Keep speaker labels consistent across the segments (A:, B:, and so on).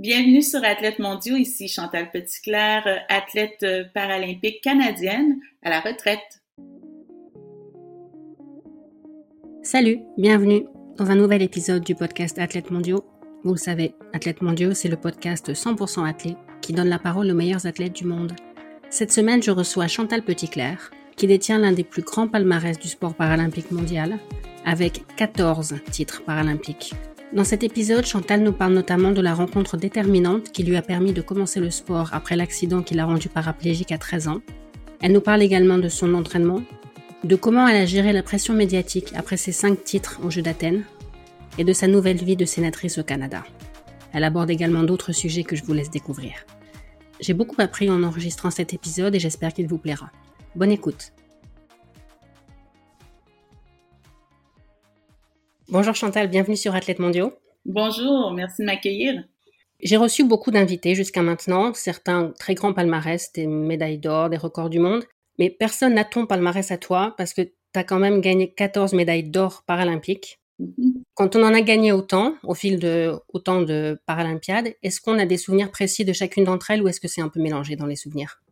A: Bienvenue sur Athlète mondiaux. Ici Chantal Petitclerc, euh, athlète euh, paralympique canadienne à la retraite.
B: Salut, bienvenue dans un nouvel épisode du podcast Athlète mondiaux. Vous le savez, Athlète mondiaux, c'est le podcast 100% athlète qui donne la parole aux meilleurs athlètes du monde. Cette semaine, je reçois Chantal Petitclerc, qui détient l'un des plus grands palmarès du sport paralympique mondial, avec 14 titres paralympiques. Dans cet épisode, Chantal nous parle notamment de la rencontre déterminante qui lui a permis de commencer le sport après l'accident qui l'a rendu paraplégique à 13 ans. Elle nous parle également de son entraînement, de comment elle a géré la pression médiatique après ses 5 titres aux Jeux d'Athènes, et de sa nouvelle vie de sénatrice au Canada. Elle aborde également d'autres sujets que je vous laisse découvrir. J'ai beaucoup appris en enregistrant cet épisode et j'espère qu'il vous plaira. Bonne écoute. Bonjour Chantal, bienvenue sur Athlète Mondiaux.
A: Bonjour, merci de m'accueillir.
B: J'ai reçu beaucoup d'invités jusqu'à maintenant, certains très grands palmarès, des médailles d'or, des records du monde, mais personne n'a ton palmarès à toi parce que tu as quand même gagné 14 médailles d'or paralympiques. Mm-hmm. Quand on en a gagné autant, au fil de autant de paralympiades, est-ce qu'on a des souvenirs précis de chacune d'entre elles ou est-ce que c'est un peu mélangé dans les souvenirs?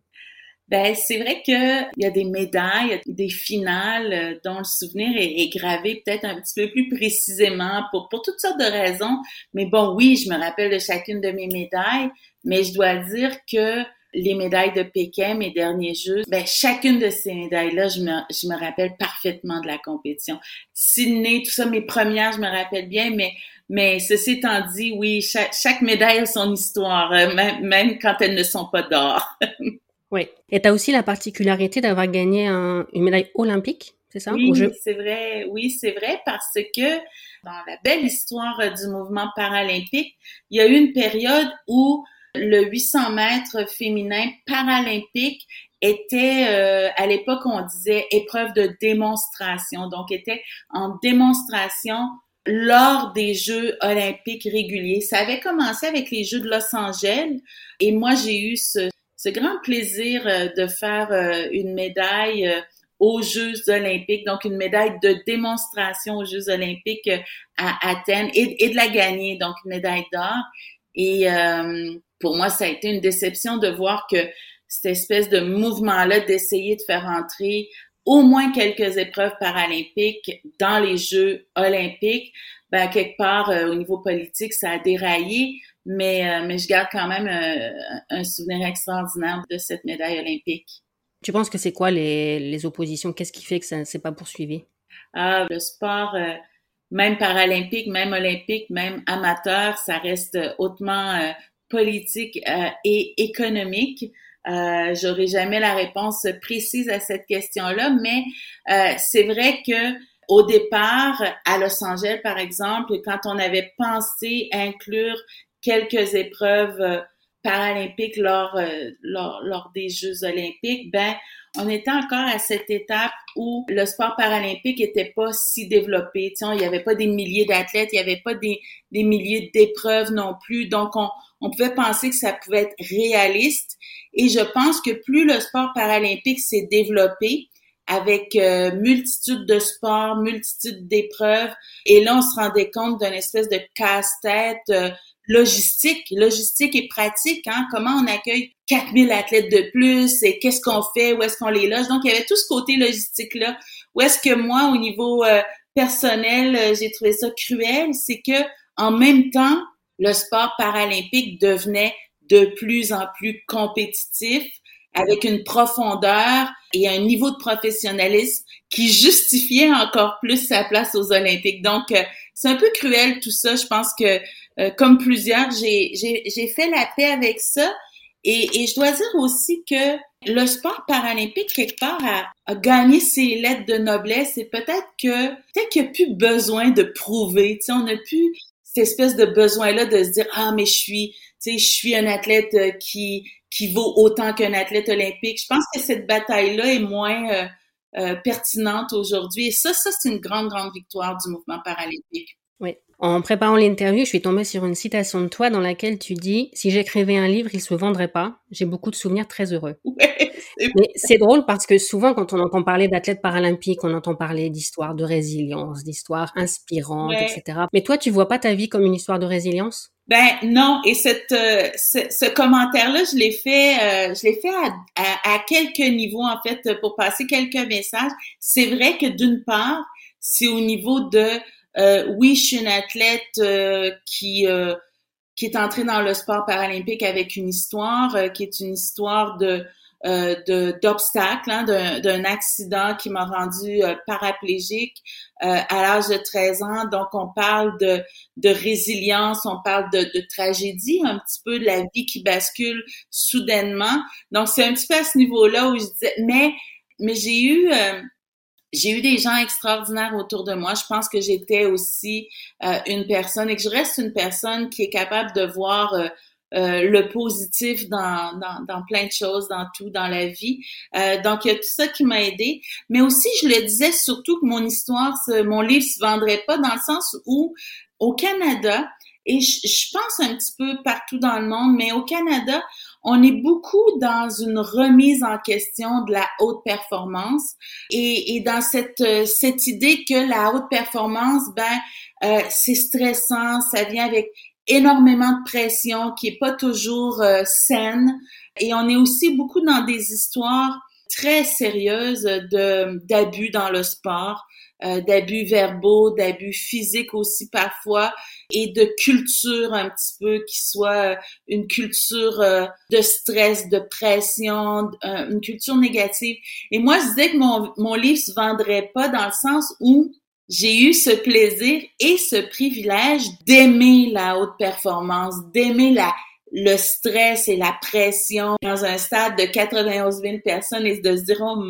A: Ben, c'est vrai qu'il y a des médailles, des finales euh, dont le souvenir est, gravé peut-être un petit peu plus précisément pour, pour toutes sortes de raisons. Mais bon, oui, je me rappelle de chacune de mes médailles, mais je dois dire que les médailles de Pékin, mes derniers Jeux, ben, chacune de ces médailles-là, je me, je me rappelle parfaitement de la compétition. Sydney, tout ça, mes premières, je me rappelle bien, mais mais ceci étant dit, oui, chaque, chaque médaille a son histoire, euh, même, même quand elles ne sont pas d'or.
B: Oui. Et tu as aussi la particularité d'avoir gagné une médaille olympique, c'est ça?
A: Oui, c'est vrai. Oui, c'est vrai parce que dans la belle histoire du mouvement paralympique, il y a eu une période où le 800 mètres féminin paralympique était, euh, à l'époque, on disait épreuve de démonstration. Donc, était en démonstration lors des Jeux olympiques réguliers. Ça avait commencé avec les Jeux de Los Angeles et moi, j'ai eu ce, ce grand plaisir euh, de faire euh, une médaille euh, aux Jeux olympiques, donc une médaille de démonstration aux Jeux olympiques à Athènes et, de la gagner, donc une médaille d'or. Et pour moi, ça a été une déception de voir que cette espèce de mouvement-là d'essayer de faire entrer au moins quelques épreuves paralympiques dans les Jeux olympiques, ben, quelque part au niveau politique, ça a déraillé mais, euh, mais je garde quand même euh, un souvenir extraordinaire de cette médaille olympique.
B: Tu penses que c'est quoi les, les oppositions? Qu'est-ce qui fait que ça ne s'est pas poursuivi?
A: Ah, le sport, euh, même paralympique, même olympique, même amateur, ça reste hautement politique et économique. Euh, J'aurai jamais la réponse précise à cette question-là, mais c'est vrai que au départ, à Los Angeles, par exemple, quand on avait pensé inclure quelques épreuves euh, paralympiques lors, euh, lors, lors, des Jeux olympiques, ben, on était encore à cette étape où le sport paralympique était pas si développé. Tu sais, il y avait pas des milliers d'athlètes, il y avait pas des, des milliers d'épreuves non plus. Donc, on, on pouvait penser que ça pouvait être réaliste. Et je pense que plus le sport paralympique s'est développé, avec euh, multitude de sports, multitude d'épreuves. Et là, on se rendait compte d'une espèce de casse-tête logistique, logistique et pratique, hein, comment on accueille 4000 athlètes de plus et qu'est-ce qu'on fait, où est-ce qu'on les loge? Donc, il y avait tout ce côté logistique-là. Où est-ce que moi, au niveau euh, personnel, euh, j'ai trouvé ça cruel, c'est que en même temps, le sport paralympique devenait de plus en plus compétitif avec une profondeur et un niveau de professionnalisme qui justifiait encore plus sa place aux Olympiques. Donc, euh, c'est un peu cruel tout ça. Je pense que euh, comme plusieurs, j'ai fait la paix avec ça. Et, et, je dois dire aussi que le sport paralympique, quelque part, a, a gagné ses lettres de noblesse et peut-être que peut-être qu'il n'y a plus besoin de prouver. On n'a plus cette espèce de besoin-là de se dire Ah, mais je suis, je suis un athlète euh, qui, qui vaut autant qu'un athlète olympique. Je pense que cette bataille-là est moins euh, euh pertinente aujourd'hui. Et ça, ça, c'est une grande, grande victoire du mouvement paralympique.
B: Oui. En préparant l'interview, je suis tombée sur une citation de toi dans laquelle tu dis Si j'écrivais un livre, il se vendrait pas. J'ai beaucoup de souvenirs très heureux. Mais c'est drôle parce que souvent, quand on entend parler d'athlètes paralympiques, on entend parler d'histoires de résilience, d'histoires inspirantes, etc. Mais toi, tu vois pas ta vie comme une histoire de résilience?
A: Ben non, et cette, euh, ce, commentaire-là, je l'ai fait, euh, je l'ai fait à, à, quelques niveaux en fait pour passer quelques messages. C'est vrai que d'une part, c'est au niveau de euh, oui, je suis une athlète euh, qui euh, qui est entrée dans le sport paralympique avec une histoire qui est une histoire de d'obstacles, hein, d'un accident qui m'a rendu paraplégique à l'âge de 13 ans. Donc, on parle de, de résilience, on parle de, de, tragédie, un petit peu de la vie qui bascule soudainement. Donc, c'est un petit peu à ce niveau-là où je disais, mais mais j'ai eu j'ai eu des gens extraordinaires autour de moi. Je pense que j'étais aussi euh, une personne et que je reste une personne qui est capable de voir euh, euh, le positif dans, dans, dans, plein de choses, dans tout, dans la vie. donc, il y a tout ça qui m'a aidé. Mais aussi, je le disais surtout que mon histoire, mon livre se vendrait pas dans le sens où au Canada, et je, je pense un petit peu partout dans le monde, mais au Canada, on est beaucoup dans une remise en question de la haute performance et, et dans cette, euh, cette idée que la haute performance, ben, euh, c'est stressant, ça vient avec énormément de pression qui est pas toujours euh, saine. Et on est aussi beaucoup dans des histoires très sérieuses de d'abus dans le sport euh, d'abus verbaux, d'abus physiques aussi parfois, et de culture un petit peu qui soit une culture euh, de stress, de pression, euh, une culture négative. Et moi, je disais que mon, mon livre se vendrait pas dans le sens où j'ai eu ce plaisir et ce privilège d'aimer la haute performance, d'aimer la le stress et la pression dans un stade de 91 000 personnes et de se dire, oh,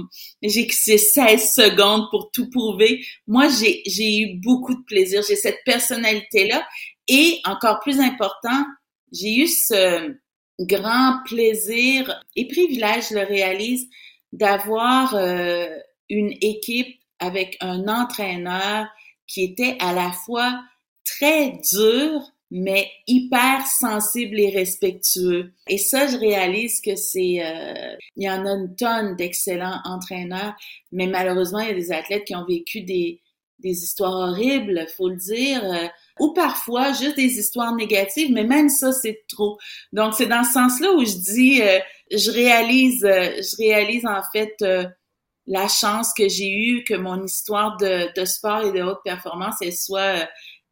A: j'ai que c'est 16 secondes pour tout prouver. Moi, j'ai, j'ai eu beaucoup de plaisir. J'ai cette personnalité-là. Et encore plus important, j'ai eu ce grand plaisir et privilège, je le réalise, d'avoir euh, une équipe avec un entraîneur qui était à la fois très dur, mais hyper sensible et respectueux. Et ça, je réalise que c'est, euh, il y en a une tonne d'excellents entraîneurs, mais malheureusement, il y a des athlètes qui ont vécu des, des histoires horribles, faut le dire, euh, ou parfois juste des histoires négatives, mais même ça, c'est trop. Donc, c'est dans ce sens-là où je dis, euh, je réalise, je réalise en fait la chance que j'ai eue que mon histoire de, de sport et de haute performance, elle soit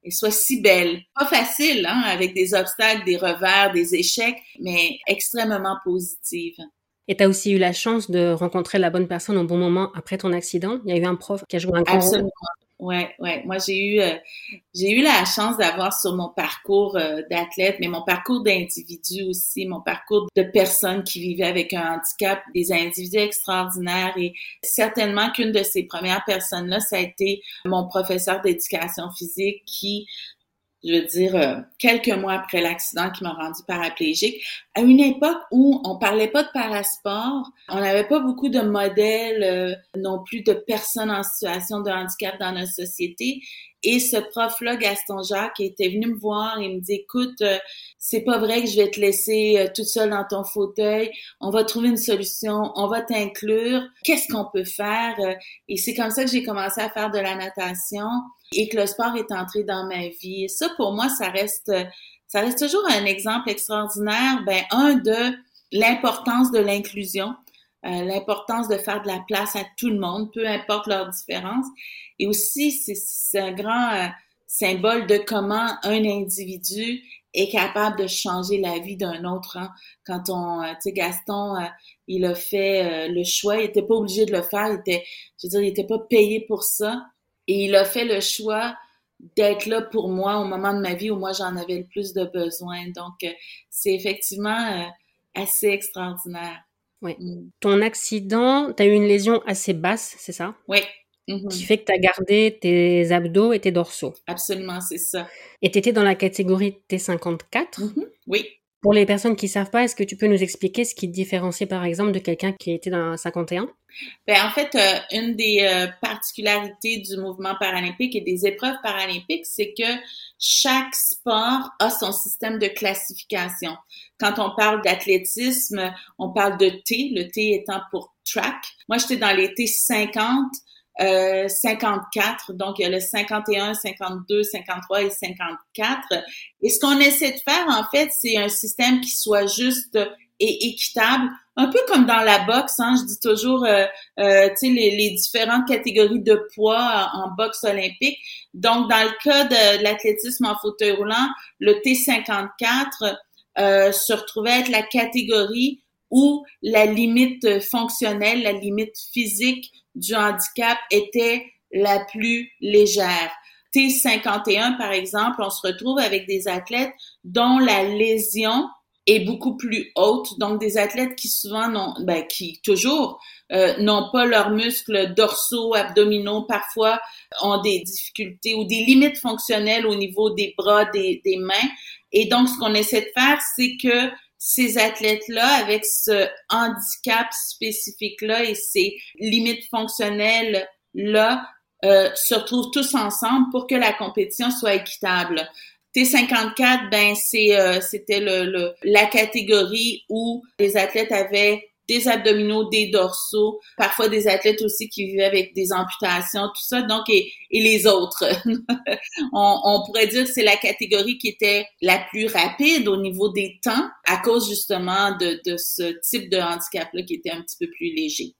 A: et soit si belle. Pas facile, hein, avec des obstacles, des revers, des échecs, mais extrêmement positive.
B: Et tu as aussi eu la chance de rencontrer la bonne personne au bon moment après ton accident. Il y a eu un prof qui a joué un grand
A: Absolument. Ouais, ouais. Moi, j'ai eu, euh, j'ai eu la chance d'avoir sur mon parcours euh, d'athlète, mais mon parcours d'individu aussi, mon parcours de personnes qui vivaient avec un handicap, des individus extraordinaires. Et certainement qu'une de ces premières personnes-là, ça a été mon professeur d'éducation physique qui je veux dire, euh, quelques mois après l'accident qui m'a rendu paraplégique, à une époque où on parlait pas de parasport, on n'avait pas beaucoup de modèles euh, non plus de personnes en situation de handicap dans notre société. Et ce prof-là, Gaston Jacques, était venu me voir et me dit, écoute, euh, c'est pas vrai que je vais te laisser euh, toute seule dans ton fauteuil. On va trouver une solution. On va t'inclure. Qu'est-ce qu'on peut faire? Euh, et c'est comme ça que j'ai commencé à faire de la natation et que le sport est entré dans ma vie. Et ça, pour moi, ça reste, ça reste toujours un exemple extraordinaire. Ben, un de l'importance de l'inclusion. L'importance de faire de la place à tout le monde, peu importe leurs différences. Et aussi, c'est un grand euh, symbole de comment un individu est capable de changer la vie d'un autre. Hein. Quand on, euh, tu sais, Gaston, euh, il a fait le choix, il était pas obligé de le faire, il était, je veux dire, il était pas payé pour ça, et il a fait le choix d'être là pour moi au moment de ma vie où moi j'en avais le plus de besoin. Donc, c'est effectivement assez extraordinaire.
B: Oui. Mm. Ton accident, tu as eu une lésion assez basse, c'est ça?
A: Oui,
B: Mmh qui fait que tu as gardé tes abdos et tes dorsaux.
A: Absolument, c'est ça.
B: Et tu étais dans la catégorie T54.
A: Mmh oui.
B: Pour les personnes qui savent pas, est-ce que tu peux nous expliquer ce qui te différencie par exemple de quelqu'un qui était dans 51
A: ben, en fait, euh, une des euh, particularités du mouvement paralympique et des épreuves paralympiques, c'est que chaque sport a son système de classification. Quand on parle d'athlétisme, on parle de T, le T étant pour track. Moi, j'étais dans les T 50, euh, 54, donc il y a le 51, 52, 53 et 54. Et ce qu'on essaie de faire, en fait, c'est un système qui soit juste et équitable, un peu comme dans la boxe. Hein, je dis toujours, euh, euh, tu sais, les, les, différentes catégories de poids en, boxe olympique. Donc, dans le cas de, l'athlétisme en fauteuil roulant, le T54 euh, se retrouvait être la catégorie où la limite fonctionnelle, la limite physique du handicap était la plus légère. T51, par exemple, on se retrouve avec des athlètes dont la lésion est beaucoup plus haute. Donc, des athlètes qui souvent n'ont, ben, qui toujours euh, n'ont pas leurs muscles dorsaux, abdominaux, parfois ont des difficultés ou des limites fonctionnelles au niveau des bras, des, des mains. Et donc, ce qu'on essaie de faire, c'est que ces athlètes-là, avec ce handicap spécifique-là et ces limites fonctionnelles-là, euh, se retrouvent tous ensemble pour que la compétition soit équitable. T54, ben c'est euh, c'était le, la catégorie où les athlètes avaient des abdominaux, des dorsaux, parfois des athlètes aussi qui vivaient avec des amputations, tout ça. Donc, et, et les autres. on, on, pourrait dire que c'est la catégorie qui était la plus rapide au niveau des temps à cause justement de, de ce type de handicap-là qui était un petit peu plus léger.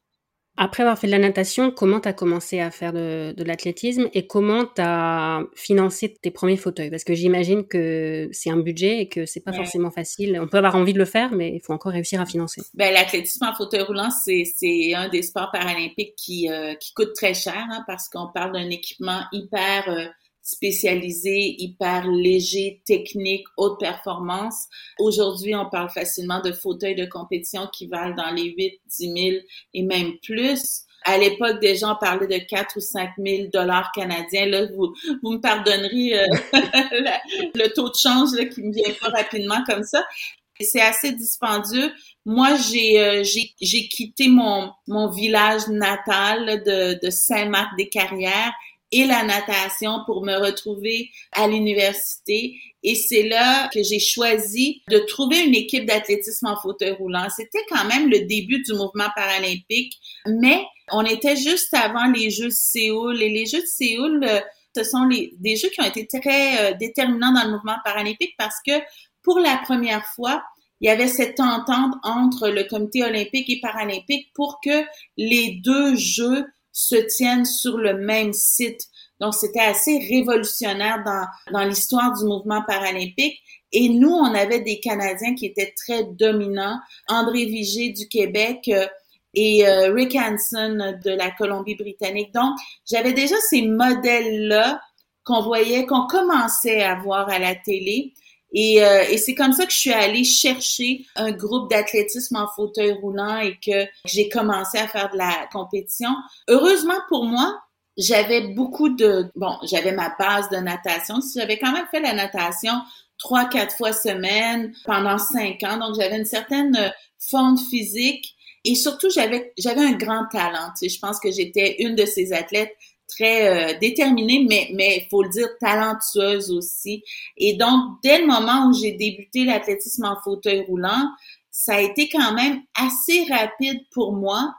B: Après avoir fait de la natation, comment tu as commencé à faire de, de l'athlétisme et comment tu as financé tes premiers fauteuils? Parce que j'imagine que c'est un budget et que c'est pas forcément facile. On peut avoir envie de le faire, mais il faut encore réussir à financer.
A: Ben, l'athlétisme en fauteuil roulant, c'est un des sports paralympiques qui, euh, qui coûte très cher hein, parce qu'on parle d'un équipement hyper... Euh, spécialisé, hyper léger, technique, haute performance. Aujourd'hui, on parle facilement de fauteuils de compétition qui valent dans les 8, 10 000 et même plus. À l'époque, des gens parlaient de 4 ou 5 000 dollars canadiens. Là, vous, vous me pardonnerez euh, le taux de change là, qui me vient pas rapidement comme ça. C'est assez dispendieux. Moi, j'ai euh, j'ai quitté mon mon village natal de, de Saint-Marc-des-Carrières et la natation pour me retrouver à l'université. Et c'est là que j'ai choisi de trouver une équipe d'athlétisme en fauteuil roulant. C'était quand même le début du mouvement paralympique, mais on était juste avant les Jeux de Séoul. Et les Jeux de Séoul, euh, ce sont des Jeux qui ont été très euh, déterminants dans le mouvement paralympique parce que pour la première fois, il y avait cette entente entre le comité olympique et paralympique pour que les deux Jeux se tiennent sur le même site. Donc, c'était assez révolutionnaire dans, dans l'histoire du mouvement paralympique. Et nous, on avait des Canadiens qui étaient très dominants. André Vigé du Québec euh, et euh, Rick Hansen de la Colombie-Britannique. Donc, j'avais déjà ces modèles-là qu'on voyait, qu'on commençait à voir à la télé. Et, euh, et c'est comme ça que je suis allée chercher un groupe d'athlétisme en fauteuil roulant et que j'ai commencé à faire de la compétition. Heureusement pour moi, j'avais beaucoup de... Bon, j'avais ma base de natation. J'avais quand même fait la natation trois, quatre fois semaine pendant cinq ans. Donc, j'avais une certaine forme physique et surtout, j'avais un grand talent. Je pense que j'étais une de ces athlètes très euh, déterminée, mais mais faut le dire talentueuse aussi. Et donc dès le moment où j'ai débuté l'athlétisme en fauteuil roulant, ça a été quand même assez rapide pour moi,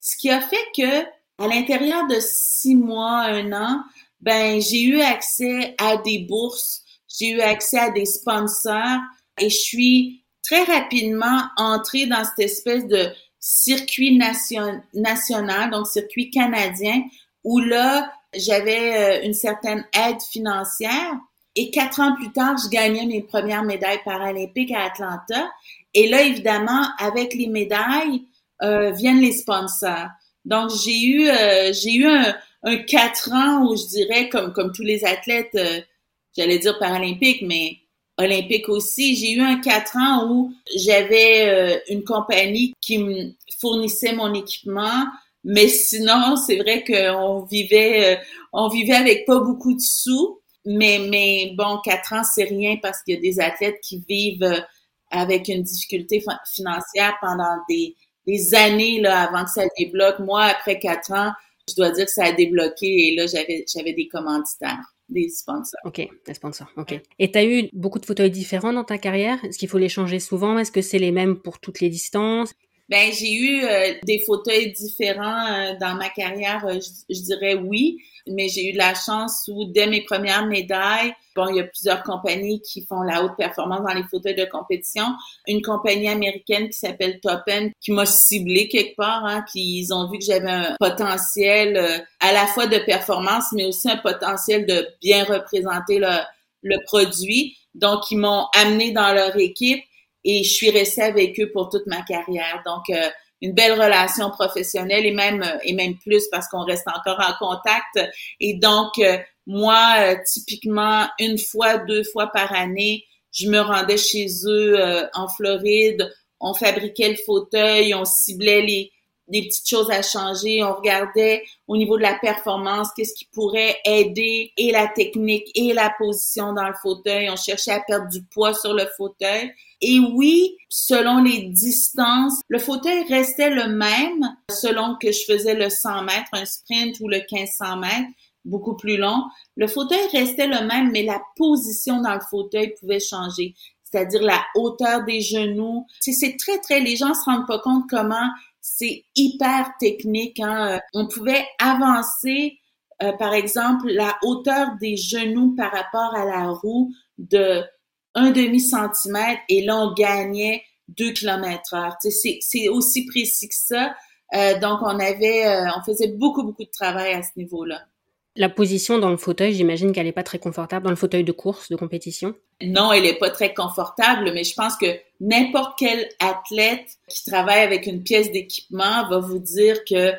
A: ce qui a fait que à l'intérieur de six mois, un an, ben j'ai eu accès à des bourses, j'ai eu accès à des sponsors et je suis très rapidement entrée dans cette espèce de circuit nation, national, donc circuit canadien, où là, j'avais euh, une certaine aide financière. Et quatre ans plus tard, je gagnais mes premières médailles paralympiques à Atlanta. Et là, évidemment, avec les médailles, euh, viennent les sponsors. Donc, j'ai eu, euh, j'ai eu un, un, quatre ans où je dirais, comme, comme tous les athlètes, j'allais dire paralympiques, mais olympiques aussi, j'ai eu un quatre ans où j'avais une compagnie qui me fournissait mon équipement, mais sinon, c'est vrai qu'on vivait, euh, on vivait avec pas beaucoup de sous. Mais, mais bon, quatre ans, c'est rien parce qu'il y a des athlètes qui vivent avec une difficulté financière pendant des, des années là, avant que ça débloque. Moi, après quatre ans, je dois dire que ça a débloqué et là, j'avais, j'avais des commanditaires, des sponsors.
B: OK, des sponsors, OK. Et tu as eu beaucoup de fauteuils différents dans ta carrière? Est-ce qu'il faut les changer souvent? Est-ce que c'est les mêmes pour toutes les distances?
A: Ben, j'ai eu euh, des fauteuils différents euh, dans ma carrière, euh, je, je, dirais oui, mais j'ai eu de la chance où dès mes premières médailles, bon, il y a plusieurs compagnies qui font la haute performance dans les fauteuils de compétition. Une compagnie américaine qui s'appelle Topen qui m'a ciblé quelque part, hein, qui ils ont vu que j'avais un potentiel à la fois de performance, mais aussi un potentiel de bien représenter le, le produit. Donc, ils m'ont amené dans leur équipe et je suis restée avec eux pour toute ma carrière. Donc, euh, une belle relation professionnelle et même euh, et même plus parce qu'on reste encore en contact. Et donc, euh, moi, typiquement, une fois, deux fois par année, je me rendais chez eux en Floride. On fabriquait le fauteuil, on ciblait les, des petites choses à changer. On regardait au niveau de la performance, qu'est-ce qui pourrait aider et la technique et la position dans le fauteuil. On cherchait à perdre du poids sur le fauteuil. Et oui, selon les distances, le fauteuil restait le même selon que je faisais le 100 mètres, un sprint ou le 1500 mètres, beaucoup plus long. Le fauteuil restait le même, mais la position dans le fauteuil pouvait changer c'est-à-dire la hauteur des genoux. C'est très, très, les gens se rendent pas compte comment c'est hyper technique. Hein. On pouvait avancer, euh, par exemple, la hauteur des genoux par rapport à la roue de un demi centimètre et là, on gagnait 2 km heure. C'est aussi précis que ça. Euh, donc, on avait, euh, on faisait beaucoup, beaucoup de travail à ce niveau-là.
B: La position dans le fauteuil, j'imagine qu'elle n'est pas très confortable dans le fauteuil de course, de compétition?
A: Non, elle n'est pas très confortable, mais je pense que n'importe quel athlète qui travaille avec une pièce d'équipement va vous dire que,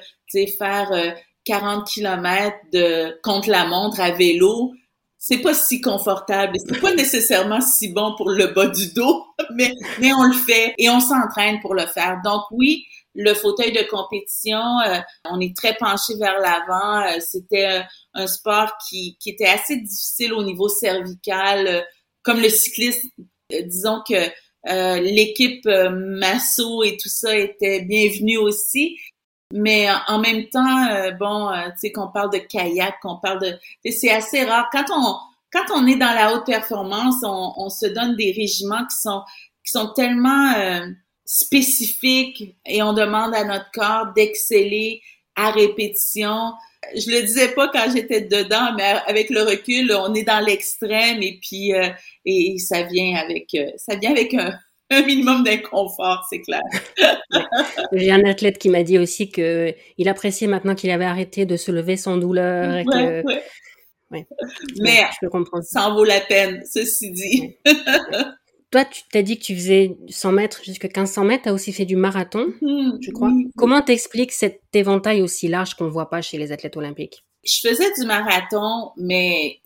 A: faire 40 euh, km de contre la montre à vélo, c'est pas si confortable. C'est pas nécessairement si bon pour le bas du dos, mais on le fait et on s'entraîne pour le faire. Donc oui, le fauteuil de compétition, euh, on est très penché vers l'avant. Euh, c'était un sport qui, qui était assez difficile au niveau cervical. comme le cycliste, euh, disons que l'équipe Masso et tout ça était bienvenue aussi. Mais en même temps, bon, tu sais qu'on parle de kayak, qu'on parle de, c'est assez rare. Quand on quand on est dans la haute performance, on, on se donne des régiments qui sont qui sont tellement spécifique et on demande à notre corps d'exceller à répétition. Je le disais pas quand j'étais dedans, mais avec le recul, on est dans l'extrême et puis euh, et ça vient avec euh, ça vient avec un, minimum d'inconfort, c'est clair.
B: J'ai un athlète qui m'a dit aussi que il appréciait maintenant qu'il avait arrêté de se lever sans douleur et que
A: Mais je ça en vaut la peine, ceci dit.
B: Toi, tu t'as dit que tu faisais 100 mètres jusqu'à 1500 mètres, tu as aussi fait du marathon, mhm. je crois. Comment t'expliques cet éventail aussi large qu'on voit pas chez les athlètes olympiques?
A: Je faisais du marathon, mais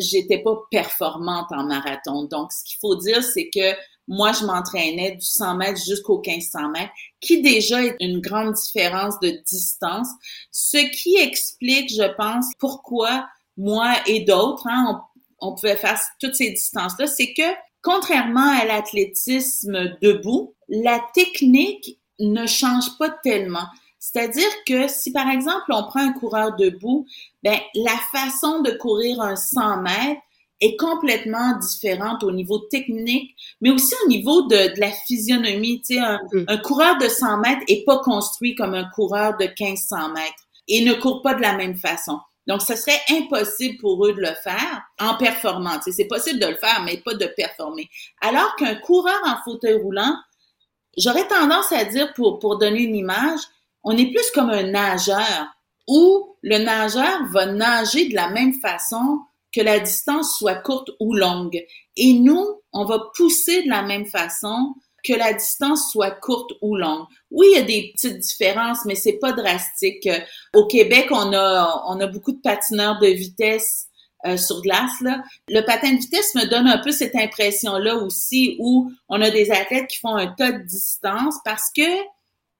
A: j'étais pas performante en marathon. Donc, ce qu'il faut dire, c'est que moi, je m'entraînais du 100 mètres jusqu'au 1500 mètres, qui déjà est une grande différence de distance, ce qui explique, je pense, pourquoi moi et d'autres, hein, on, on pouvait faire toutes ces distances-là, c'est que contrairement à l'athlétisme debout, la technique ne change pas tellement. C'est-à-dire que si par exemple on prend un coureur debout, ben la façon de courir un 100 mètres est complètement différente au niveau technique, mais aussi au niveau de, la physionomie. Tu sais, un, mm. un, coureur de 100 mètres est pas construit comme un coureur de 1500 mètres et ne court pas de la même façon. Donc, ce serait impossible pour eux de le faire en performant. C'est possible de le faire, mais pas de performer. Alors qu'un coureur en fauteuil roulant, j'aurais tendance à dire, pour, pour donner une image, on est plus comme un nageur où le nageur va nager de la même façon que la distance soit courte ou longue. Et nous, on va pousser de la même façon que la distance soit courte ou longue. Oui, il y a des petites différences, mais c'est pas drastique. Au Québec, on a, on a beaucoup de patineurs de vitesse euh, sur glace. Là. Le patin de vitesse me donne un peu cette impression-là aussi, où on a des athlètes qui font un tas de distance parce que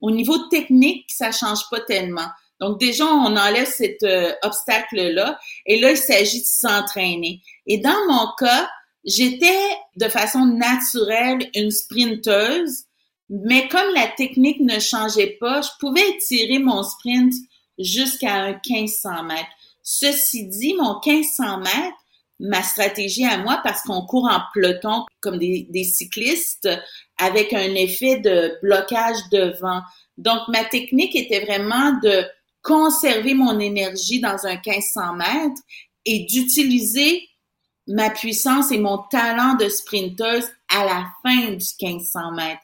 A: au niveau technique, ça change pas tellement. Donc déjà, on enlève cet euh, obstacle-là, et là, il s'agit de s'entraîner. Et dans mon cas, j'étais de façon naturelle une sprinteuse, mais comme la technique ne changeait pas, je pouvais étirer mon sprint jusqu'à un 1500 mètres. Ceci dit, mon 1500 mètres, ma stratégie à moi, parce qu'on court en peloton comme des, cyclistes, avec un effet de blocage devant. Donc, ma technique était vraiment de conserver mon énergie dans un 1500 mètres et d'utiliser ma puissance et mon talent de sprinteuse à la fin du 1500 mètres.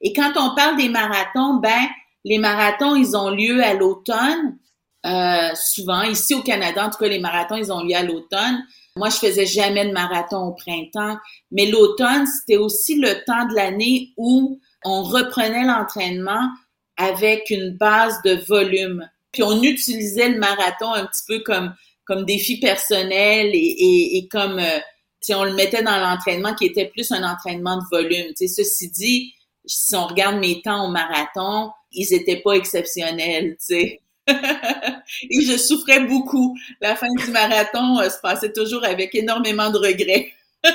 A: Et quand on parle des marathons, ben, les marathons, ils ont lieu à l'automne, euh, souvent. Ici au Canada, en tout cas, les marathons, ils ont lieu à l'automne. Moi, je faisais jamais de marathon au printemps, mais l'automne, c'était aussi le temps de l'année où on reprenait l'entraînement avec une base de volume. Puis on utilisait le marathon un petit peu comme comme défi personnel et, et, comme euh, si on le mettait dans l'entraînement qui était plus un entraînement de volume. sais, ceci dit, si on regarde mes temps au marathon, ils étaient pas exceptionnels, tu sais. et je souffrais beaucoup. La fin du marathon euh, se passait toujours avec énormément de regrets.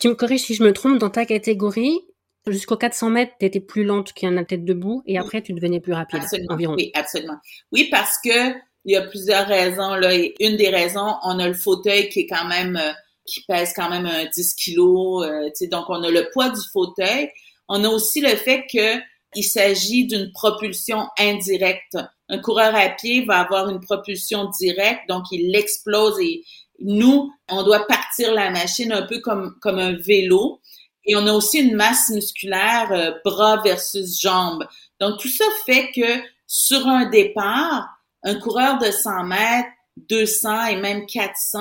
B: Tu me corriges si je me trompe, dans ta catégorie, jusqu'aux 400 mètres, tu étais plus lente qu'un tête debout et après, tu devenais plus rapide
A: absolument.
B: environ.
A: Oui, absolument. Oui, parce que il y a plusieurs raisons. Là. Et une des raisons, on a le fauteuil qui est quand même euh, qui pèse quand même un 10 kilos. Euh, donc, on a le poids du fauteuil. On a aussi le fait que il s'agit d'une propulsion indirecte. Un coureur à pied va avoir une propulsion directe, donc il explose et nous, on doit partir la machine un peu comme, comme un vélo. Et on a aussi une masse musculaire euh, bras versus jambes. Donc tout ça fait que sur un départ, un coureur de 100 mètres, 200 et même 400,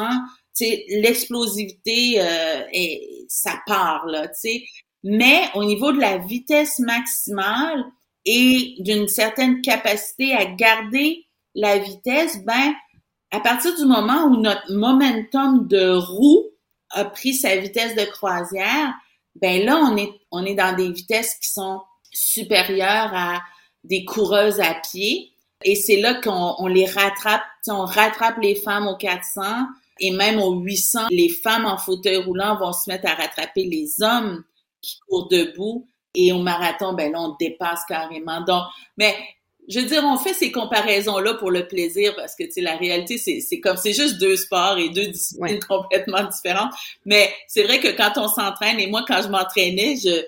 A: l'explosivité, euh, ça part, là, sais. Mais au niveau de la vitesse maximale et d'une certaine capacité à garder la vitesse, ben, à partir du moment où notre momentum de roue a pris sa vitesse de croisière, ben là, on est, on est dans des vitesses qui sont supérieures à des coureuses à pied. Et c'est là qu'on on les rattrape, on rattrape les femmes aux 400 et même aux 800. Les femmes en fauteuil roulant vont se mettre à rattraper les hommes qui courent debout. Et au marathon, ben là, on dépasse carrément. Donc, mais je veux dire, on fait ces comparaisons-là pour le plaisir parce que, tu sais, la réalité, c'est comme, c'est juste deux sports et deux disciplines complètement différentes. Mais c'est vrai que quand on s'entraîne, et moi, quand je m'entraînais, je,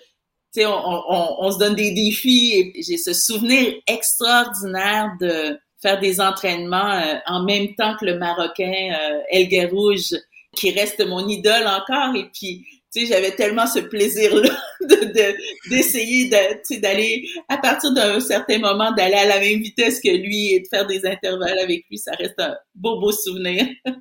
A: on, on, on, se donne des défis et j'ai ce souvenir extraordinaire de faire des entraînements euh, en même temps que le Marocain euh, El Garouge, qui reste mon idole encore. Et puis, tu sais, j'avais tellement ce plaisir-là d'essayer de, d'aller, à partir d'un certain moment, d'aller à la même vitesse que lui et de faire des intervalles avec lui. Ça reste un beau, beau souvenir.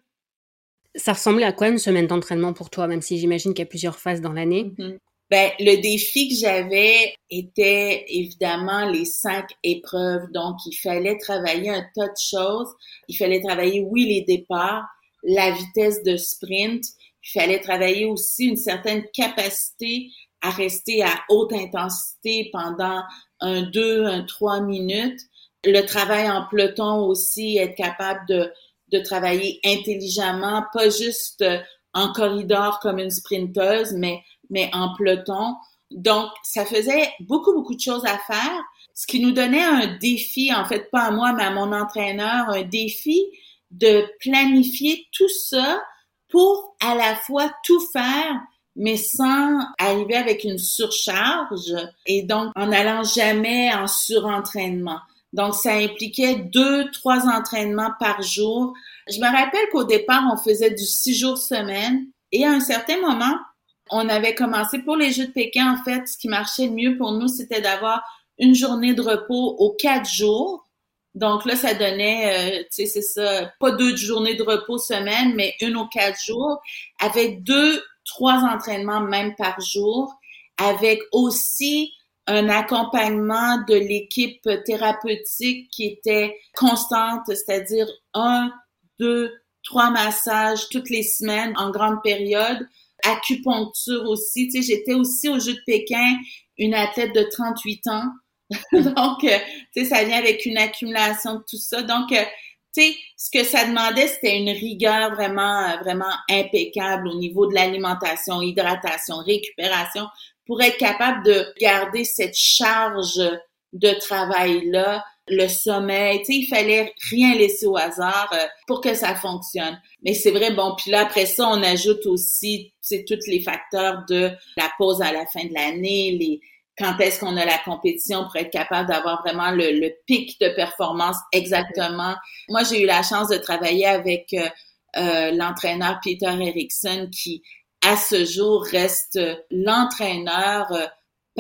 B: Ça ressemblait à quoi une semaine d'entraînement pour toi, même si j'imagine qu'il y a plusieurs phases dans l'année?
A: Mm-hmm. Ben, le défi que j'avais était évidemment les cinq épreuves. Donc, il fallait travailler un tas de choses. Il fallait travailler, oui, les départs, la vitesse de sprint. Il fallait travailler aussi une certaine capacité à rester à haute intensité pendant un deux, un trois minutes. Le travail en peloton aussi, être capable de, de travailler intelligemment, pas juste en corridor comme une sprinteuse, mais mais en peloton. Donc, ça faisait beaucoup, beaucoup de choses à faire, ce qui nous donnait un défi, en fait, pas à moi, mais à mon entraîneur, un défi de planifier tout ça pour à la fois tout faire, mais sans arriver avec une surcharge et donc en allant jamais en surentraînement. Donc, ça impliquait deux, trois entraînements par jour. Je me rappelle qu'au départ, on faisait du six jours semaine et à un certain moment, on avait commencé pour les Jeux de Pékin, en fait, ce qui marchait le mieux pour nous, c'était d'avoir une journée de repos aux quatre jours. Donc là, ça donnait, euh, tu sais, c'est ça, pas deux journées de repos semaine, mais une aux quatre jours, avec deux, trois entraînements même par jour, avec aussi un accompagnement de l'équipe thérapeutique qui était constante, c'est-à-dire un, deux, trois massages toutes les semaines en grande période acupuncture aussi. Tu sais, j'étais aussi au Jeu de Pékin une athlète de 38 ans. Donc, euh, tu sais, ça vient avec une accumulation de tout ça. Donc, euh, tu sais, ce que ça demandait, c'était une rigueur vraiment, vraiment impeccable au niveau de l'alimentation, hydratation, récupération, pour être capable de garder cette charge de travail-là, le sommeil, tu sais, il fallait rien laisser au hasard euh, pour que ça fonctionne. Mais c'est vrai, bon, puis là, après ça, on ajoute aussi, c'est tous les facteurs de la pause à la fin de l'année, les quand est-ce qu'on a la compétition pour être capable d'avoir vraiment le, pic de performance exactement. Moi, j'ai eu la chance de travailler avec euh, euh, l'entraîneur Peter Erickson qui, à ce jour, reste l'entraîneur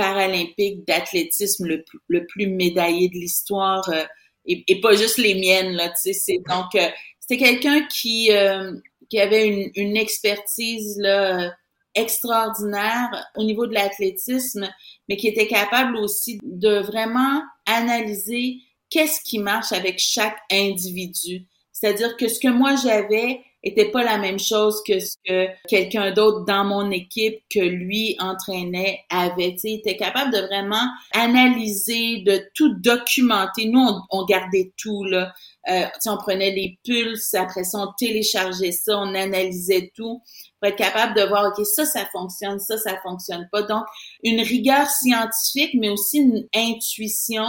A: paralympique d'athlétisme le, le, plus médaillé de l'histoire euh, et, et, pas juste les miennes là tu sais c'est donc euh, c'était quelqu'un qui euh, qui avait une, une, expertise là extraordinaire au niveau de l'athlétisme mais qui était capable aussi de vraiment analyser qu'est-ce qui marche avec chaque individu. C'est-à-dire que ce que moi j'avais était pas la même chose que ce que quelqu'un d'autre dans mon équipe que lui entraînait avait. il était capable de vraiment analyser, de tout documenter. Nous, on, gardait tout là. Euh, on prenait les pulses, après ça, on téléchargeait ça, on analysait tout pour être capable de voir, OK, ça, ça fonctionne, ça, ça fonctionne pas. Donc, une rigueur scientifique, mais aussi une intuition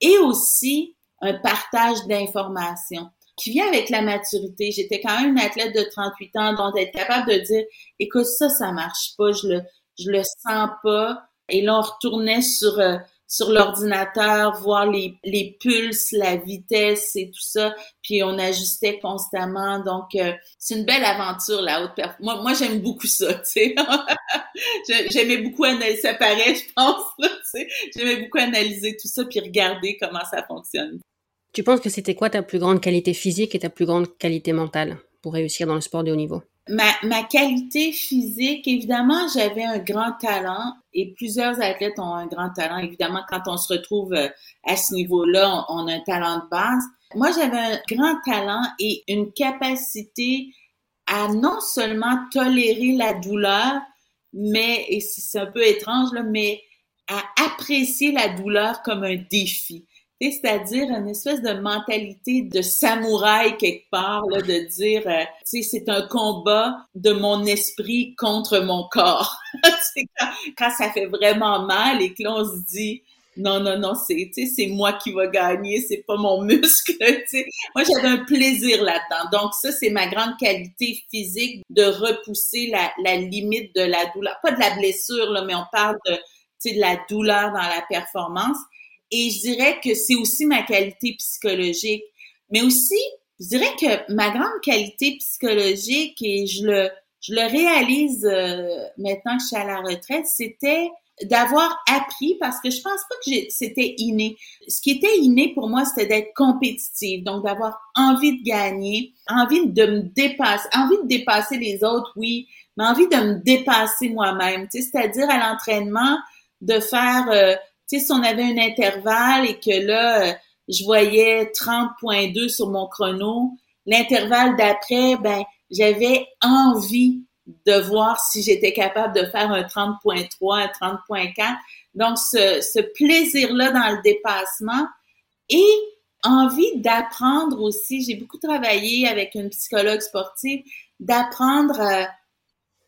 A: et aussi un partage d'informations qui vient avec la maturité. J'étais quand même une athlète de 38 ans, donc être capable de dire, écoute, ça, ça marche pas, je le, je le sens pas. Et là, on retournait sur, euh, sur l'ordinateur, voir les, les pulses, la vitesse et tout ça, puis on ajustait constamment. Donc, euh, c'est une belle aventure, la haute performance. Moi, moi j'aime beaucoup ça, tu sais. J'aimais beaucoup analyser, ça paraît, je pense. J'aimais beaucoup analyser tout ça, puis regarder comment ça fonctionne.
B: Tu penses que c'était quoi ta plus grande qualité physique et ta plus grande qualité mentale pour réussir dans le sport de haut niveau?
A: Ma, ma qualité physique, évidemment, j'avais un grand talent et plusieurs athlètes ont un grand talent. Évidemment, quand on se retrouve euh, à ce niveau-là, on, a un talent de base. Moi, j'avais un grand talent et une capacité à non seulement tolérer la douleur, mais, et c'est un peu étrange, là, mais à apprécier la douleur comme un défi c'est-à-dire une espèce de mentalité de samouraï quelque part, là, de dire, euh, tu c'est un combat de mon esprit contre mon corps. quand, ça fait vraiment mal et que là, on se dit, non, non, non, c'est, c'est moi qui va gagner, c'est pas mon muscle, sais. Moi, j'avais un plaisir là-dedans. Donc, ça, c'est ma grande qualité physique de repousser la, la limite de la douleur. Pas de la blessure, là, mais on parle de, de la douleur dans la performance. Et je dirais que c'est aussi ma qualité psychologique. Mais aussi, je dirais que ma grande qualité psychologique, et je le, je le réalise euh, maintenant que je suis à la retraite, c'était d'avoir appris parce que je pense pas que c'était inné. Ce qui était inné pour moi, c'était d'être compétitive, donc d'avoir envie de gagner, envie de me dépasser, envie de dépasser les autres, oui, mais envie de me dépasser moi-même. C'est-à-dire à l'entraînement de faire euh, si on avait un intervalle et que là, euh, je voyais 30.2 sur mon chrono, l'intervalle d'après, ben, j'avais envie de voir si j'étais capable de faire un 30.3, un 30.4. Donc, ce, plaisir-là dans le dépassement et envie d'apprendre aussi. J'ai beaucoup travaillé avec une psychologue sportive, d'apprendre à,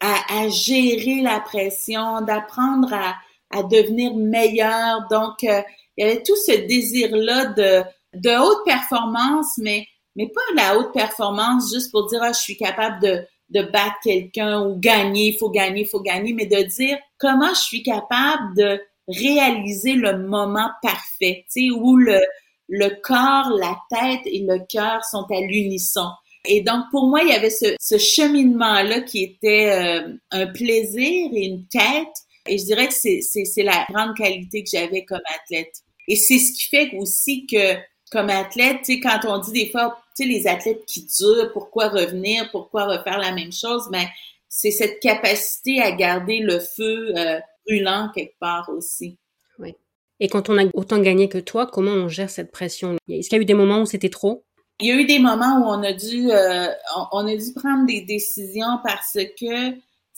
A: à, gérer la pression, d'apprendre à, à devenir meilleur. Donc, euh, il y avait tout ce désir-là de, de haute performance, mais, mais pas la haute performance juste pour dire, ah, je suis capable de, de battre quelqu'un ou gagner, il faut gagner, il faut gagner, mais de dire comment je suis capable de réaliser le moment parfait, tu sais, où le, le corps, la tête et le cœur sont à l'unisson. Et donc, pour moi, il y avait ce, ce cheminement-là qui était euh, un plaisir et une quête, et je dirais que c'est la grande qualité que j'avais comme athlète. Et c'est ce qui fait aussi que, comme athlète, tu sais, quand on dit des fois, tu sais, les athlètes qui durent, pourquoi revenir, pourquoi refaire la même chose, mais ben, c'est cette capacité à garder le feu euh, brûlant quelque part aussi.
B: Oui. Et quand on a autant gagné que toi, comment on gère cette pression? Est-ce qu'il y a eu des moments où c'était trop?
A: Il y a eu des moments où on a dû, euh, on a dû prendre des décisions parce que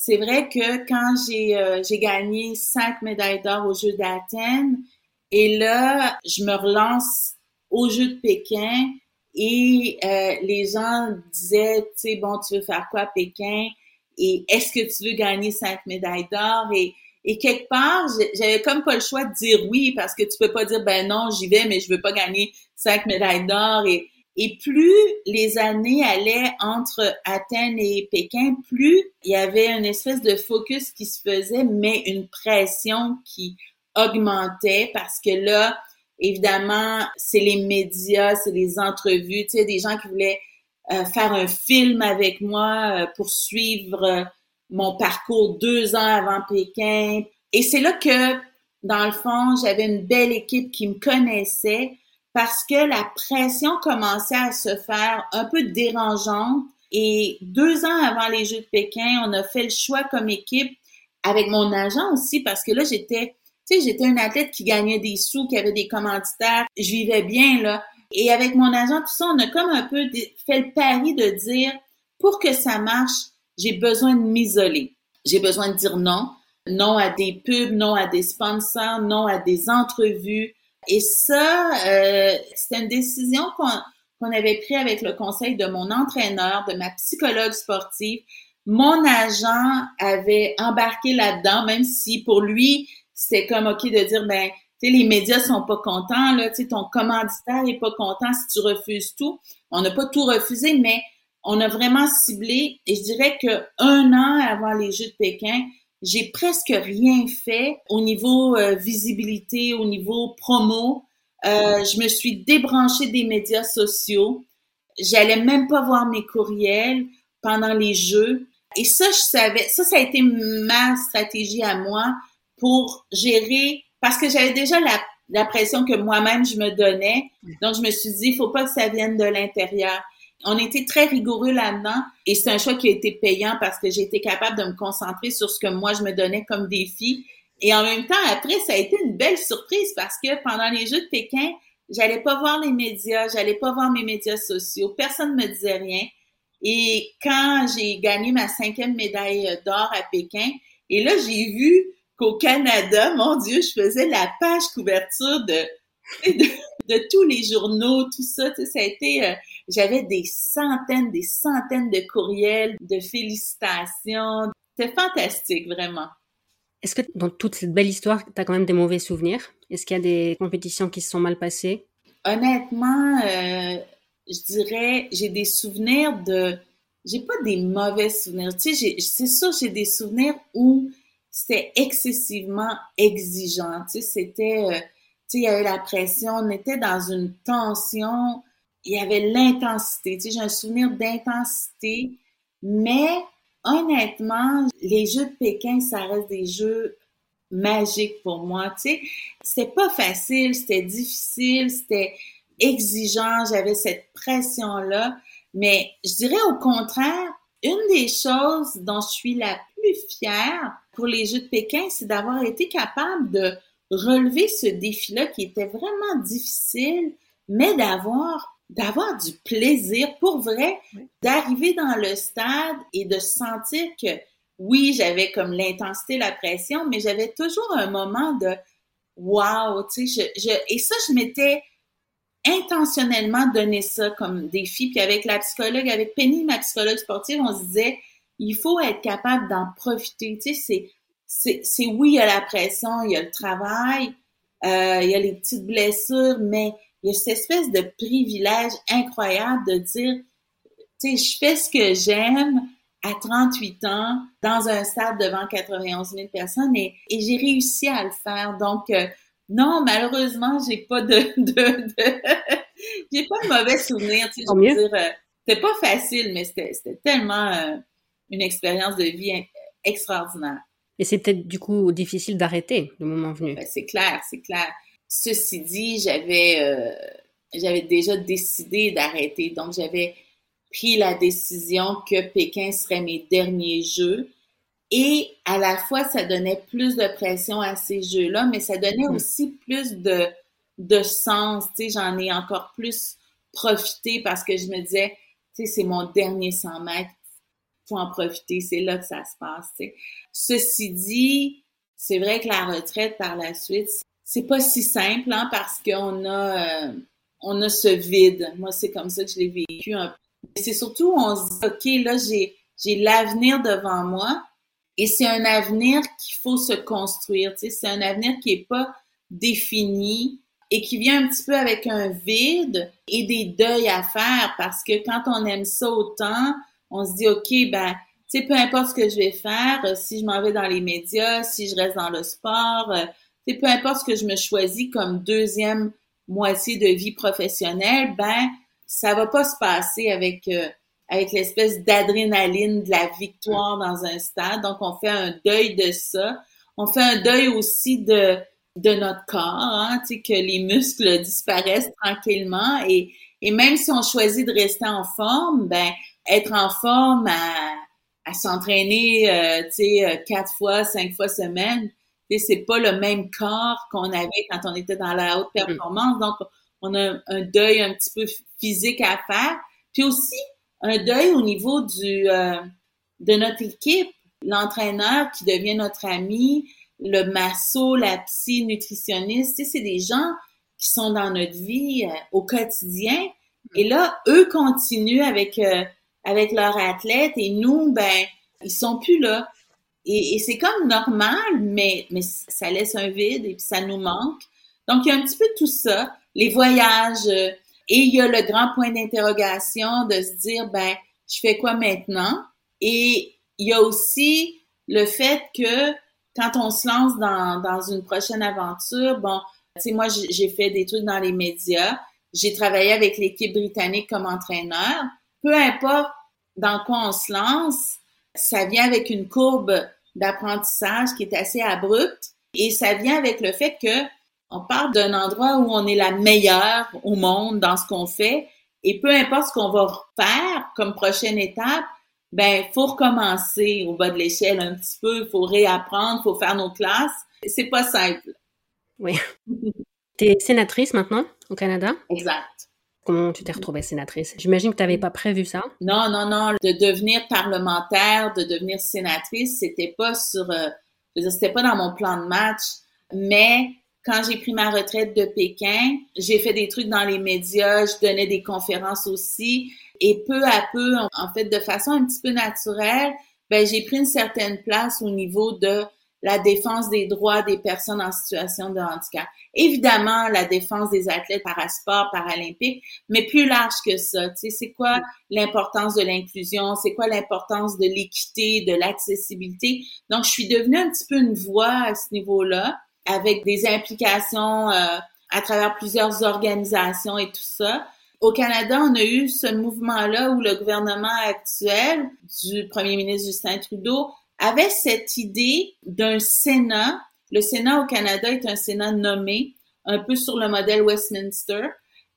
A: c'est vrai que quand j'ai euh, j'ai gagné cinq médailles d'or aux Jeux d'Athènes et là je me relance aux Jeux de Pékin, Et euh, les gens disaient, tu sais, bon, tu veux faire quoi Pékin? Et est-ce que tu veux gagner cinq médailles d'or? Et, quelque part, j'avais comme pas le choix de dire oui parce que tu peux pas dire, ben non, j'y vais, mais je veux pas gagner cinq médailles d'or. Et plus les années allaient entre Athènes et Pékin, plus il y avait une espèce de focus qui se faisait, mais une pression qui augmentait parce que là, évidemment, c'est les médias, c'est les entrevues, tu sais, des gens qui voulaient euh, faire un film avec moi euh, pour suivre euh, mon parcours deux ans avant Pékin. Et c'est là que, dans le fond, j'avais une belle équipe qui me connaissait parce que la pression commençait à se faire un peu dérangeante. Et deux ans avant les Jeux de Pékin, on a fait le choix comme équipe avec mon agent aussi parce que là, j'étais, tu sais, j'étais une athlète qui gagnait des sous, qui avait des commanditaires. Je vivais bien, là. Et avec mon agent, tout ça, on a comme un peu fait le pari de dire, pour que ça marche, j'ai besoin de m'isoler. J'ai besoin de dire non. Non à des pubs, non à des sponsors, non à des entrevues. Et ça, euh, une décision qu'on avait prise avec le conseil de mon entraîneur, de ma psychologue sportive. Mon agent avait embarqué là-dedans, même si pour lui, c'était comme OK de dire, ben, tu sais, les médias sont pas contents, là, tu sais, ton commanditaire est pas content si tu refuses tout. On n'a pas tout refusé, mais on a vraiment ciblé, et je dirais que un an avant les Jeux de Pékin, j'ai presque rien fait au niveau euh, visibilité, au niveau promo. Euh, je me suis débranchée des médias sociaux. J'allais même pas voir mes courriels pendant les Jeux. Et ça, je savais, ça, ça a été ma stratégie à moi pour gérer, parce que j'avais déjà la, la pression que moi-même je me donnais. Donc, je me suis dit, il faut pas que ça vienne de l'intérieur. On était très rigoureux là-dedans et c'est un choix qui a été payant parce que j'ai été capable de me concentrer sur ce que moi je me donnais comme défi. Et en même temps, après, ça a été une belle surprise parce que pendant les Jeux de Pékin, j'allais pas voir les médias, j'allais pas voir mes médias sociaux, personne ne me disait rien. Et quand j'ai gagné ma cinquième médaille d'or à Pékin, et là, j'ai vu qu'au Canada, mon Dieu, je faisais la page couverture de, tous les journaux, tout ça. Ça a été, euh, j'avais des centaines, des centaines de courriels, de félicitations. C'était fantastique, vraiment.
B: Est-ce que dans toute cette belle histoire, tu as quand même des mauvais souvenirs? Est-ce qu'il y a des compétitions qui se sont mal passées?
A: Honnêtement, euh, je dirais, j'ai des souvenirs de... J'ai pas des mauvais souvenirs. Tu sais, c'est sûr, j'ai des souvenirs où c'était excessivement exigeant. Tu sais, c'était... Euh, tu sais, il y avait la pression, on était dans une tension il y avait l'intensité. Tu sais, j'ai un souvenir d'intensité, mais honnêtement, les Jeux de Pékin, ça reste des jeux magiques pour moi. Tu sais, c'était pas facile, c'était difficile, c'était exigeant, j'avais cette pression-là, mais je dirais au contraire, une des choses dont je suis la plus fière pour les Jeux de Pékin, c'est d'avoir été capable de relever ce défi-là qui était vraiment difficile, mais d'avoir d'avoir du plaisir pour vrai, d'arriver dans le stade et de sentir que oui, j'avais comme l'intensité, la pression, mais j'avais toujours un moment de wow, tu sais, je, je, et ça, je m'étais intentionnellement donné ça comme défi. Puis avec la psychologue, avec Penny, ma psychologue sportive, on se disait, il faut être capable d'en profiter. Tu sais, c'est, c'est, oui, il y a la pression, il y a le travail, euh, il y a les petites blessures, mais il y a cette espèce de privilège incroyable de dire, tu sais, je fais ce que j'aime à 38 ans dans un stade devant 91 000 personnes et, j'ai réussi à le faire. Donc, euh, non, malheureusement, j'ai pas de, de, j'ai pas de mauvais souvenirs. Tu sais, je veux dire, euh, c'était pas facile, mais c'était tellement euh, une expérience de vie extraordinaire.
B: Et c'est peut-être du coup difficile d'arrêter le moment venu.
A: Ben, c'est clair, c'est clair. Ceci dit, j'avais euh, j'avais déjà décidé d'arrêter. Donc, j'avais pris la décision que Pékin serait mes derniers jeux. Et à la fois, ça donnait plus de pression à ces jeux-là, mais ça donnait mm-hmm. aussi plus de, de sens. Tu sais, j'en ai encore plus profité parce que je me disais, tu sais, c'est mon dernier 100 mètres. Faut en profiter. C'est là que ça se passe, tu sais. Ceci dit, c'est vrai que la retraite par la suite, c'est pas si simple hein, parce qu'on a euh, on a ce vide. Moi, c'est comme ça que je l'ai vécu un peu. C'est surtout, on se dit, OK, là, j'ai, j'ai l'avenir devant moi et c'est un avenir qu'il faut se construire. C'est un avenir qui est pas défini et qui vient un petit peu avec un vide et des deuils à faire parce que quand on aime ça autant, on se dit, OK, ben, tu sais, peu importe ce que je vais faire, euh, si je m'en vais dans les médias, si je reste dans le sport, sais, peu importe ce que je me choisis comme deuxième moitié de vie professionnelle, ben, ça va pas se passer avec, euh, avec l'espèce d'adrénaline de la victoire dans un stade. Donc, on fait un deuil de ça. On fait un deuil aussi de, de notre corps, hein, que les muscles disparaissent tranquillement et, et même si on choisit de rester en forme, ben, être en forme à, à s'entraîner, euh, tu sais, euh, quatre fois, cinq fois semaine, c'est pas le même corps qu'on avait quand on était dans la haute mm. performance. Donc, on a un deuil un petit peu physique à faire. Puis aussi, un deuil au niveau du euh, de notre équipe, l'entraîneur qui devient notre ami, le masso, la psy, nutritionniste, tu sais, c'est des gens qui sont dans notre vie au quotidien. Et là, eux continuent avec avec leurs athlètes et nous, ben, ils sont plus là. Et, c'est comme normal, mais, mais ça laisse un vide et puis ça nous manque. Donc, il y a un petit peu tout ça, les voyages, euh, et il y a le grand point d'interrogation de se dire, ben, je fais quoi maintenant? Et il y a aussi le fait que quand on se lance dans, dans une prochaine aventure, bon, tu sais, moi, j'ai fait des trucs dans les médias, j'ai travaillé avec l'équipe britannique comme entraîneur, peu importe dans quoi on se lance, ça vient avec une courbe d'apprentissage qui est assez abrupte et ça vient avec le fait que on part d'un endroit où on est la meilleure au monde dans ce qu'on fait et peu importe ce qu'on va faire comme prochaine étape, ben faut recommencer au bas de l'échelle un petit peu, il faut réapprendre, faut faire nos classes. C'est pas simple.
B: Oui. tu es sénatrice maintenant au Canada?
A: Exact.
B: Comment tu t'es retrouvée sénatrice? J'imagine que tu n'avais pas prévu ça.
A: Non, non, non. De devenir parlementaire, de devenir sénatrice, c'était pas sur, euh, c'était pas dans mon plan de match. Mais quand j'ai pris ma retraite de Pékin, j'ai fait des trucs dans les médias, je donnais des conférences aussi. Et peu à peu, en fait, de façon un petit peu naturelle, ben, j'ai pris une certaine place au niveau de la défense des droits des personnes en situation de handicap. Évidemment, la défense des athlètes parasport, paralympiques, mais plus large que ça. Tu sais, c'est quoi l'importance de l'inclusion? C'est quoi l'importance de l'équité, de l'accessibilité? Donc, je suis devenue un petit peu une voix à ce niveau-là, avec des implications euh, à travers plusieurs organisations et tout ça. Au Canada, on a eu ce mouvement-là où le gouvernement actuel du premier ministre Justin Trudeau avait cette idée d'un Sénat. Le Sénat au Canada est un Sénat nommé, un peu sur le modèle Westminster.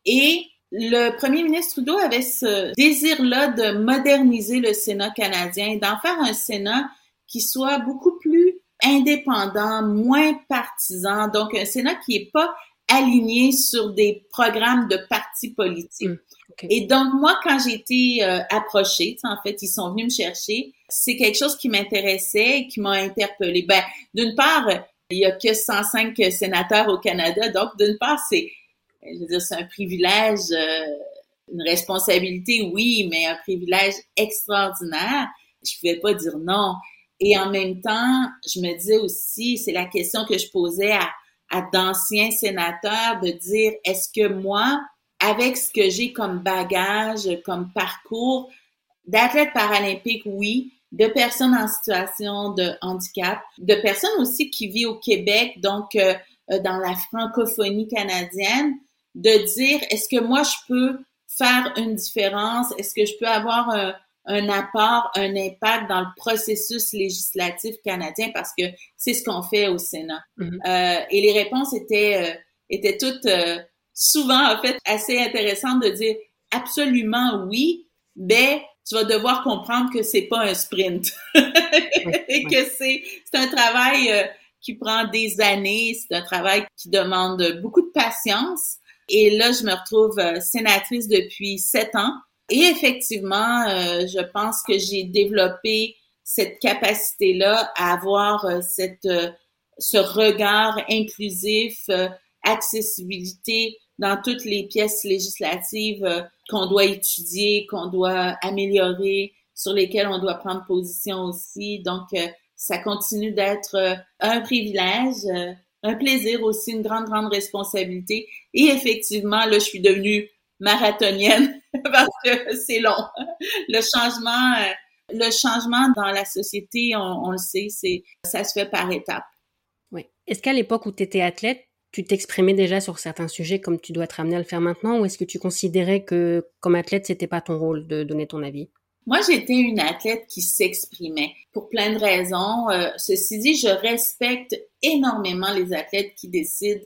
A: Et le premier ministre Trudeau avait ce désir-là de moderniser le Sénat canadien d'en faire un Sénat qui soit beaucoup plus indépendant, moins partisan, donc un Sénat qui n'est pas aligné sur des programmes de partis politiques. Mm. Et donc, moi, quand j'ai été euh, approchée, en fait, ils sont venus me chercher, c'est quelque chose qui m'intéressait et qui m'a interpellée. Ben, d'une part, il y a que 105 sénateurs au Canada, donc d'une part, c'est, je veux dire, c'est un privilège, euh, une responsabilité, oui, mais un privilège extraordinaire. Je pouvais pas dire non. Et en même temps, je me disais aussi, c'est la question que je posais à, à d'anciens sénateurs de dire, est-ce que moi, avec ce que j'ai comme bagage, comme parcours d'athlète paralympique, oui, de personnes en situation de handicap, de personnes aussi qui vivent au Québec, donc euh, euh, dans la francophonie canadienne, de dire est-ce que moi je peux faire une différence, est-ce que je peux avoir un, un apport, un impact dans le processus législatif canadien parce que c'est ce qu'on fait au Sénat. Mm-hmm. euh, et les réponses étaient euh, étaient toutes souvent, en fait, assez intéressant de dire absolument oui, mais tu vas devoir comprendre que c'est pas un sprint et que c'est c'est un travail euh, qui prend des années, c'est un travail qui demande beaucoup de patience. Et là, je me retrouve euh, sénatrice depuis sept ans. Et effectivement, euh, je pense que j'ai développé cette capacité-là à avoir cette, ce regard inclusif, accessibilité dans toutes les pièces législatives euh, qu'on doit étudier, qu'on doit améliorer, sur lesquelles on doit prendre position aussi. Donc, euh, ça continue d'être euh, un privilège, un plaisir aussi, une grande, grande responsabilité. Et effectivement, là, je suis devenue marathonienne parce que c'est long. Le changement, le changement dans la société, on, on le sait, c'est ça se fait par étapes.
B: Oui. Est-ce qu'à l'époque où tu étais athlète, tu t'exprimais déjà sur certains sujets comme tu dois être amené à le faire maintenant ou est-ce que tu considérais que comme athlète, c'était pas ton rôle de donner ton avis?
A: Moi, j'étais une athlète qui s'exprimait pour plein de raisons. Euh, ceci dit, je respecte énormément les athlètes qui décident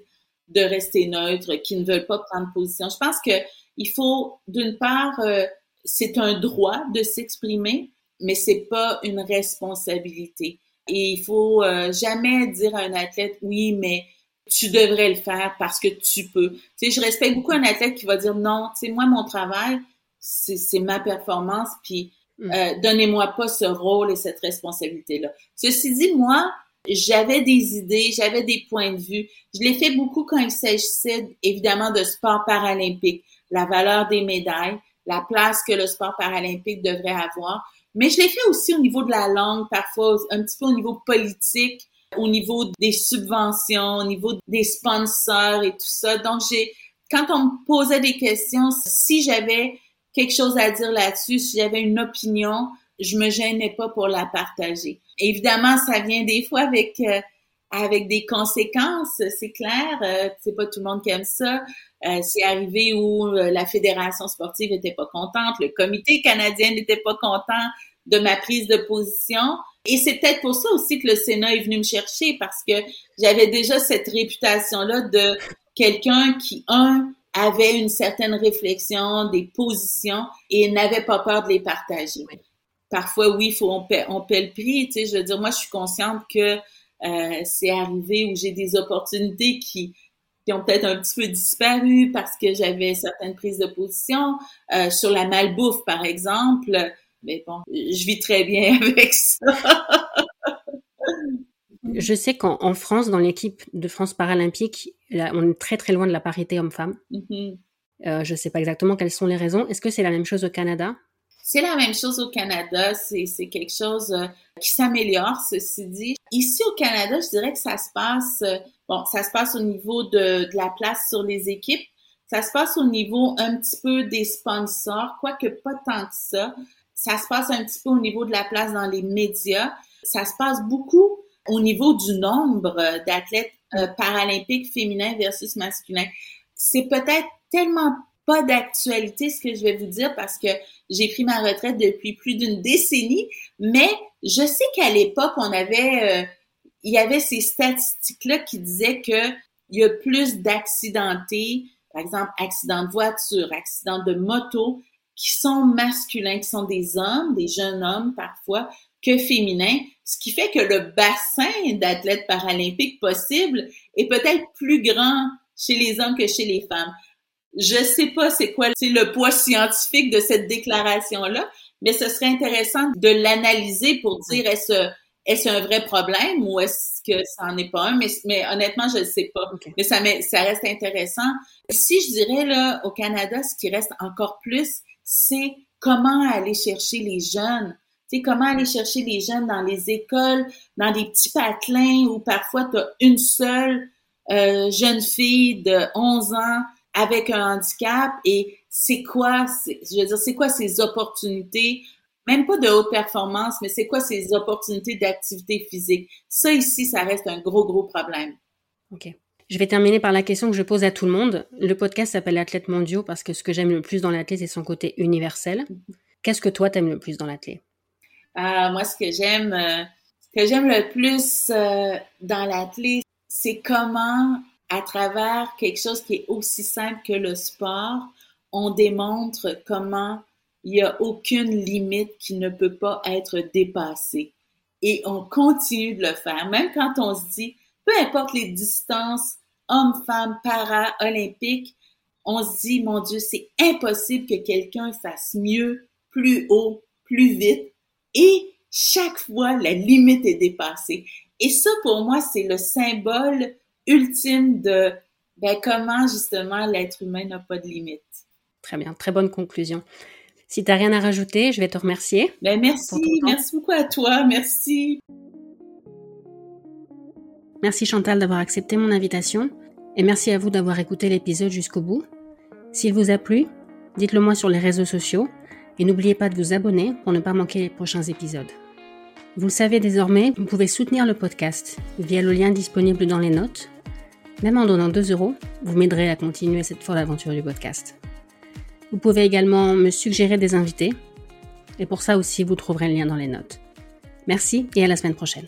A: de rester neutres, qui ne veulent pas prendre position. Je pense que il faut, d'une part, euh, c'est un droit de s'exprimer, mais c'est pas une responsabilité. Et il faut euh, jamais dire à un athlète, oui, mais tu devrais le faire parce que tu peux. Tu sais, je respecte beaucoup un athlète qui va dire non, tu sais, moi, mon travail, c'est ma performance, puis mm. euh, donnez-moi pas ce rôle et cette responsabilité-là. Ceci dit, moi, j'avais des idées, j'avais des points de vue. Je l'ai fait beaucoup quand il s'agissait évidemment de sport paralympique, la valeur des médailles, la place que le sport paralympique devrait avoir. Mais je l'ai fait aussi au niveau de la langue, parfois un petit peu au niveau politique au niveau des subventions, au niveau des sponsors et tout ça. Donc, j'ai, quand on me posait des questions, si j'avais quelque chose à dire là-dessus, si j'avais une opinion, je me gênais pas pour la partager. Évidemment, ça vient des fois avec euh, avec des conséquences, c'est clair. Euh, c'est pas tout le monde qui aime ça. Euh, c'est arrivé où euh, la fédération sportive était pas contente, le comité canadien n'était pas content de ma prise de position. Et c'est peut-être pour ça aussi que le Sénat est venu me chercher parce que j'avais déjà cette réputation-là de quelqu'un qui, un, avait une certaine réflexion, des positions et n'avait pas peur de les partager. Parfois, oui, faut on paie, on paie le prix. Tu sais, je veux dire, moi, je suis consciente que euh, c'est arrivé où j'ai des opportunités qui qui ont peut-être un petit peu disparu parce que j'avais certaines prises de position euh, sur la malbouffe, par exemple. Mais bon, je vis très bien avec ça.
B: je sais qu'en France, dans l'équipe de France paralympique, on est très très loin de la parité homme-femme. Mm-hmm. euh, je ne sais pas exactement quelles sont les raisons. Est-ce que c'est la même chose au Canada?
A: C'est la même chose au Canada. C'est quelque chose euh, qui s'améliore, ceci dit. Ici au Canada, je dirais que ça se passe, euh, bon, ça se passe au niveau de, de la place sur les équipes. Ça se passe au niveau un petit peu des sponsors, quoique pas tant que ça. Ça se passe un petit peu au niveau de la place dans les médias. Ça se passe beaucoup au niveau du nombre euh, d'athlètes euh, paralympiques féminins versus masculins. C'est peut-être tellement pas d'actualité ce que je vais vous dire parce que j'ai pris ma retraite depuis plus d'une décennie, mais je sais qu'à l'époque, on avait, euh, il y avait ces statistiques-là qui disaient que il y a plus d'accidentés, par exemple, accidents de voiture, accidents de moto, qui sont masculins, qui sont des hommes, des jeunes hommes parfois, que féminins, ce qui fait que le bassin d'athlètes paralympiques possible est peut-être plus grand chez les hommes que chez les femmes. Je sais pas c'est quoi c'est le poids scientifique de cette déclaration-là, mais ce serait intéressant de l'analyser pour dire est-ce est-ce un vrai problème ou est-ce que ça n'en est pas un? Mais, mais honnêtement, je ne sais pas. Mais ça, ça reste intéressant. Si je dirais là, au Canada, ce qui reste encore plus, c'est comment aller chercher les jeunes. Tu comment aller chercher les jeunes dans les écoles, dans des petits patelins où parfois tu as une seule euh, jeune fille de 11 ans avec un handicap et c'est quoi, je veux dire, c'est quoi ces opportunités, même pas de haute performance, mais c'est quoi ces opportunités d'activité physique? Ça ici, ça reste un gros, gros problème.
B: OK. Je vais terminer par la question que je pose à tout le monde. Le podcast s'appelle Athlète mondiaux parce que ce que j'aime le plus dans l'athlète, c'est son côté universel. Qu'est-ce que toi, t'aimes le plus dans l'athlète?
A: Ah, moi, ce que j'aime, euh, ce que j'aime le plus euh, dans l'athlète, c'est comment, à travers quelque chose qui est aussi simple que le sport, on démontre comment il n'y a aucune limite qui ne peut pas être dépassée. Et on continue de le faire, même quand on se dit, peu importe les distances hommes, femmes, para, olympiques, on se dit, mon Dieu, c'est impossible que quelqu'un fasse mieux, plus haut, plus vite. Et chaque fois, la limite est dépassée. Et ça, pour moi, c'est le symbole ultime de, Ben, comment justement l'être humain n'a pas de limite.
B: Très bien, très bonne conclusion. Si tu n'as rien à rajouter, je vais te remercier.
A: Ben, merci, merci beaucoup à toi, merci.
B: Merci Chantal d'avoir accepté mon invitation et merci à vous d'avoir écouté l'épisode jusqu'au bout. S'il vous a plu, dites-le moi sur les réseaux sociaux et n'oubliez pas de vous abonner pour ne pas manquer les prochains épisodes. Vous le savez désormais, vous pouvez soutenir le podcast via le lien disponible dans les notes. Même en donnant 2 euros, vous m'aiderez à continuer cette folle aventure du podcast. Vous pouvez également me suggérer des invités et pour ça aussi vous trouverez le lien dans les notes. Merci et à la semaine prochaine.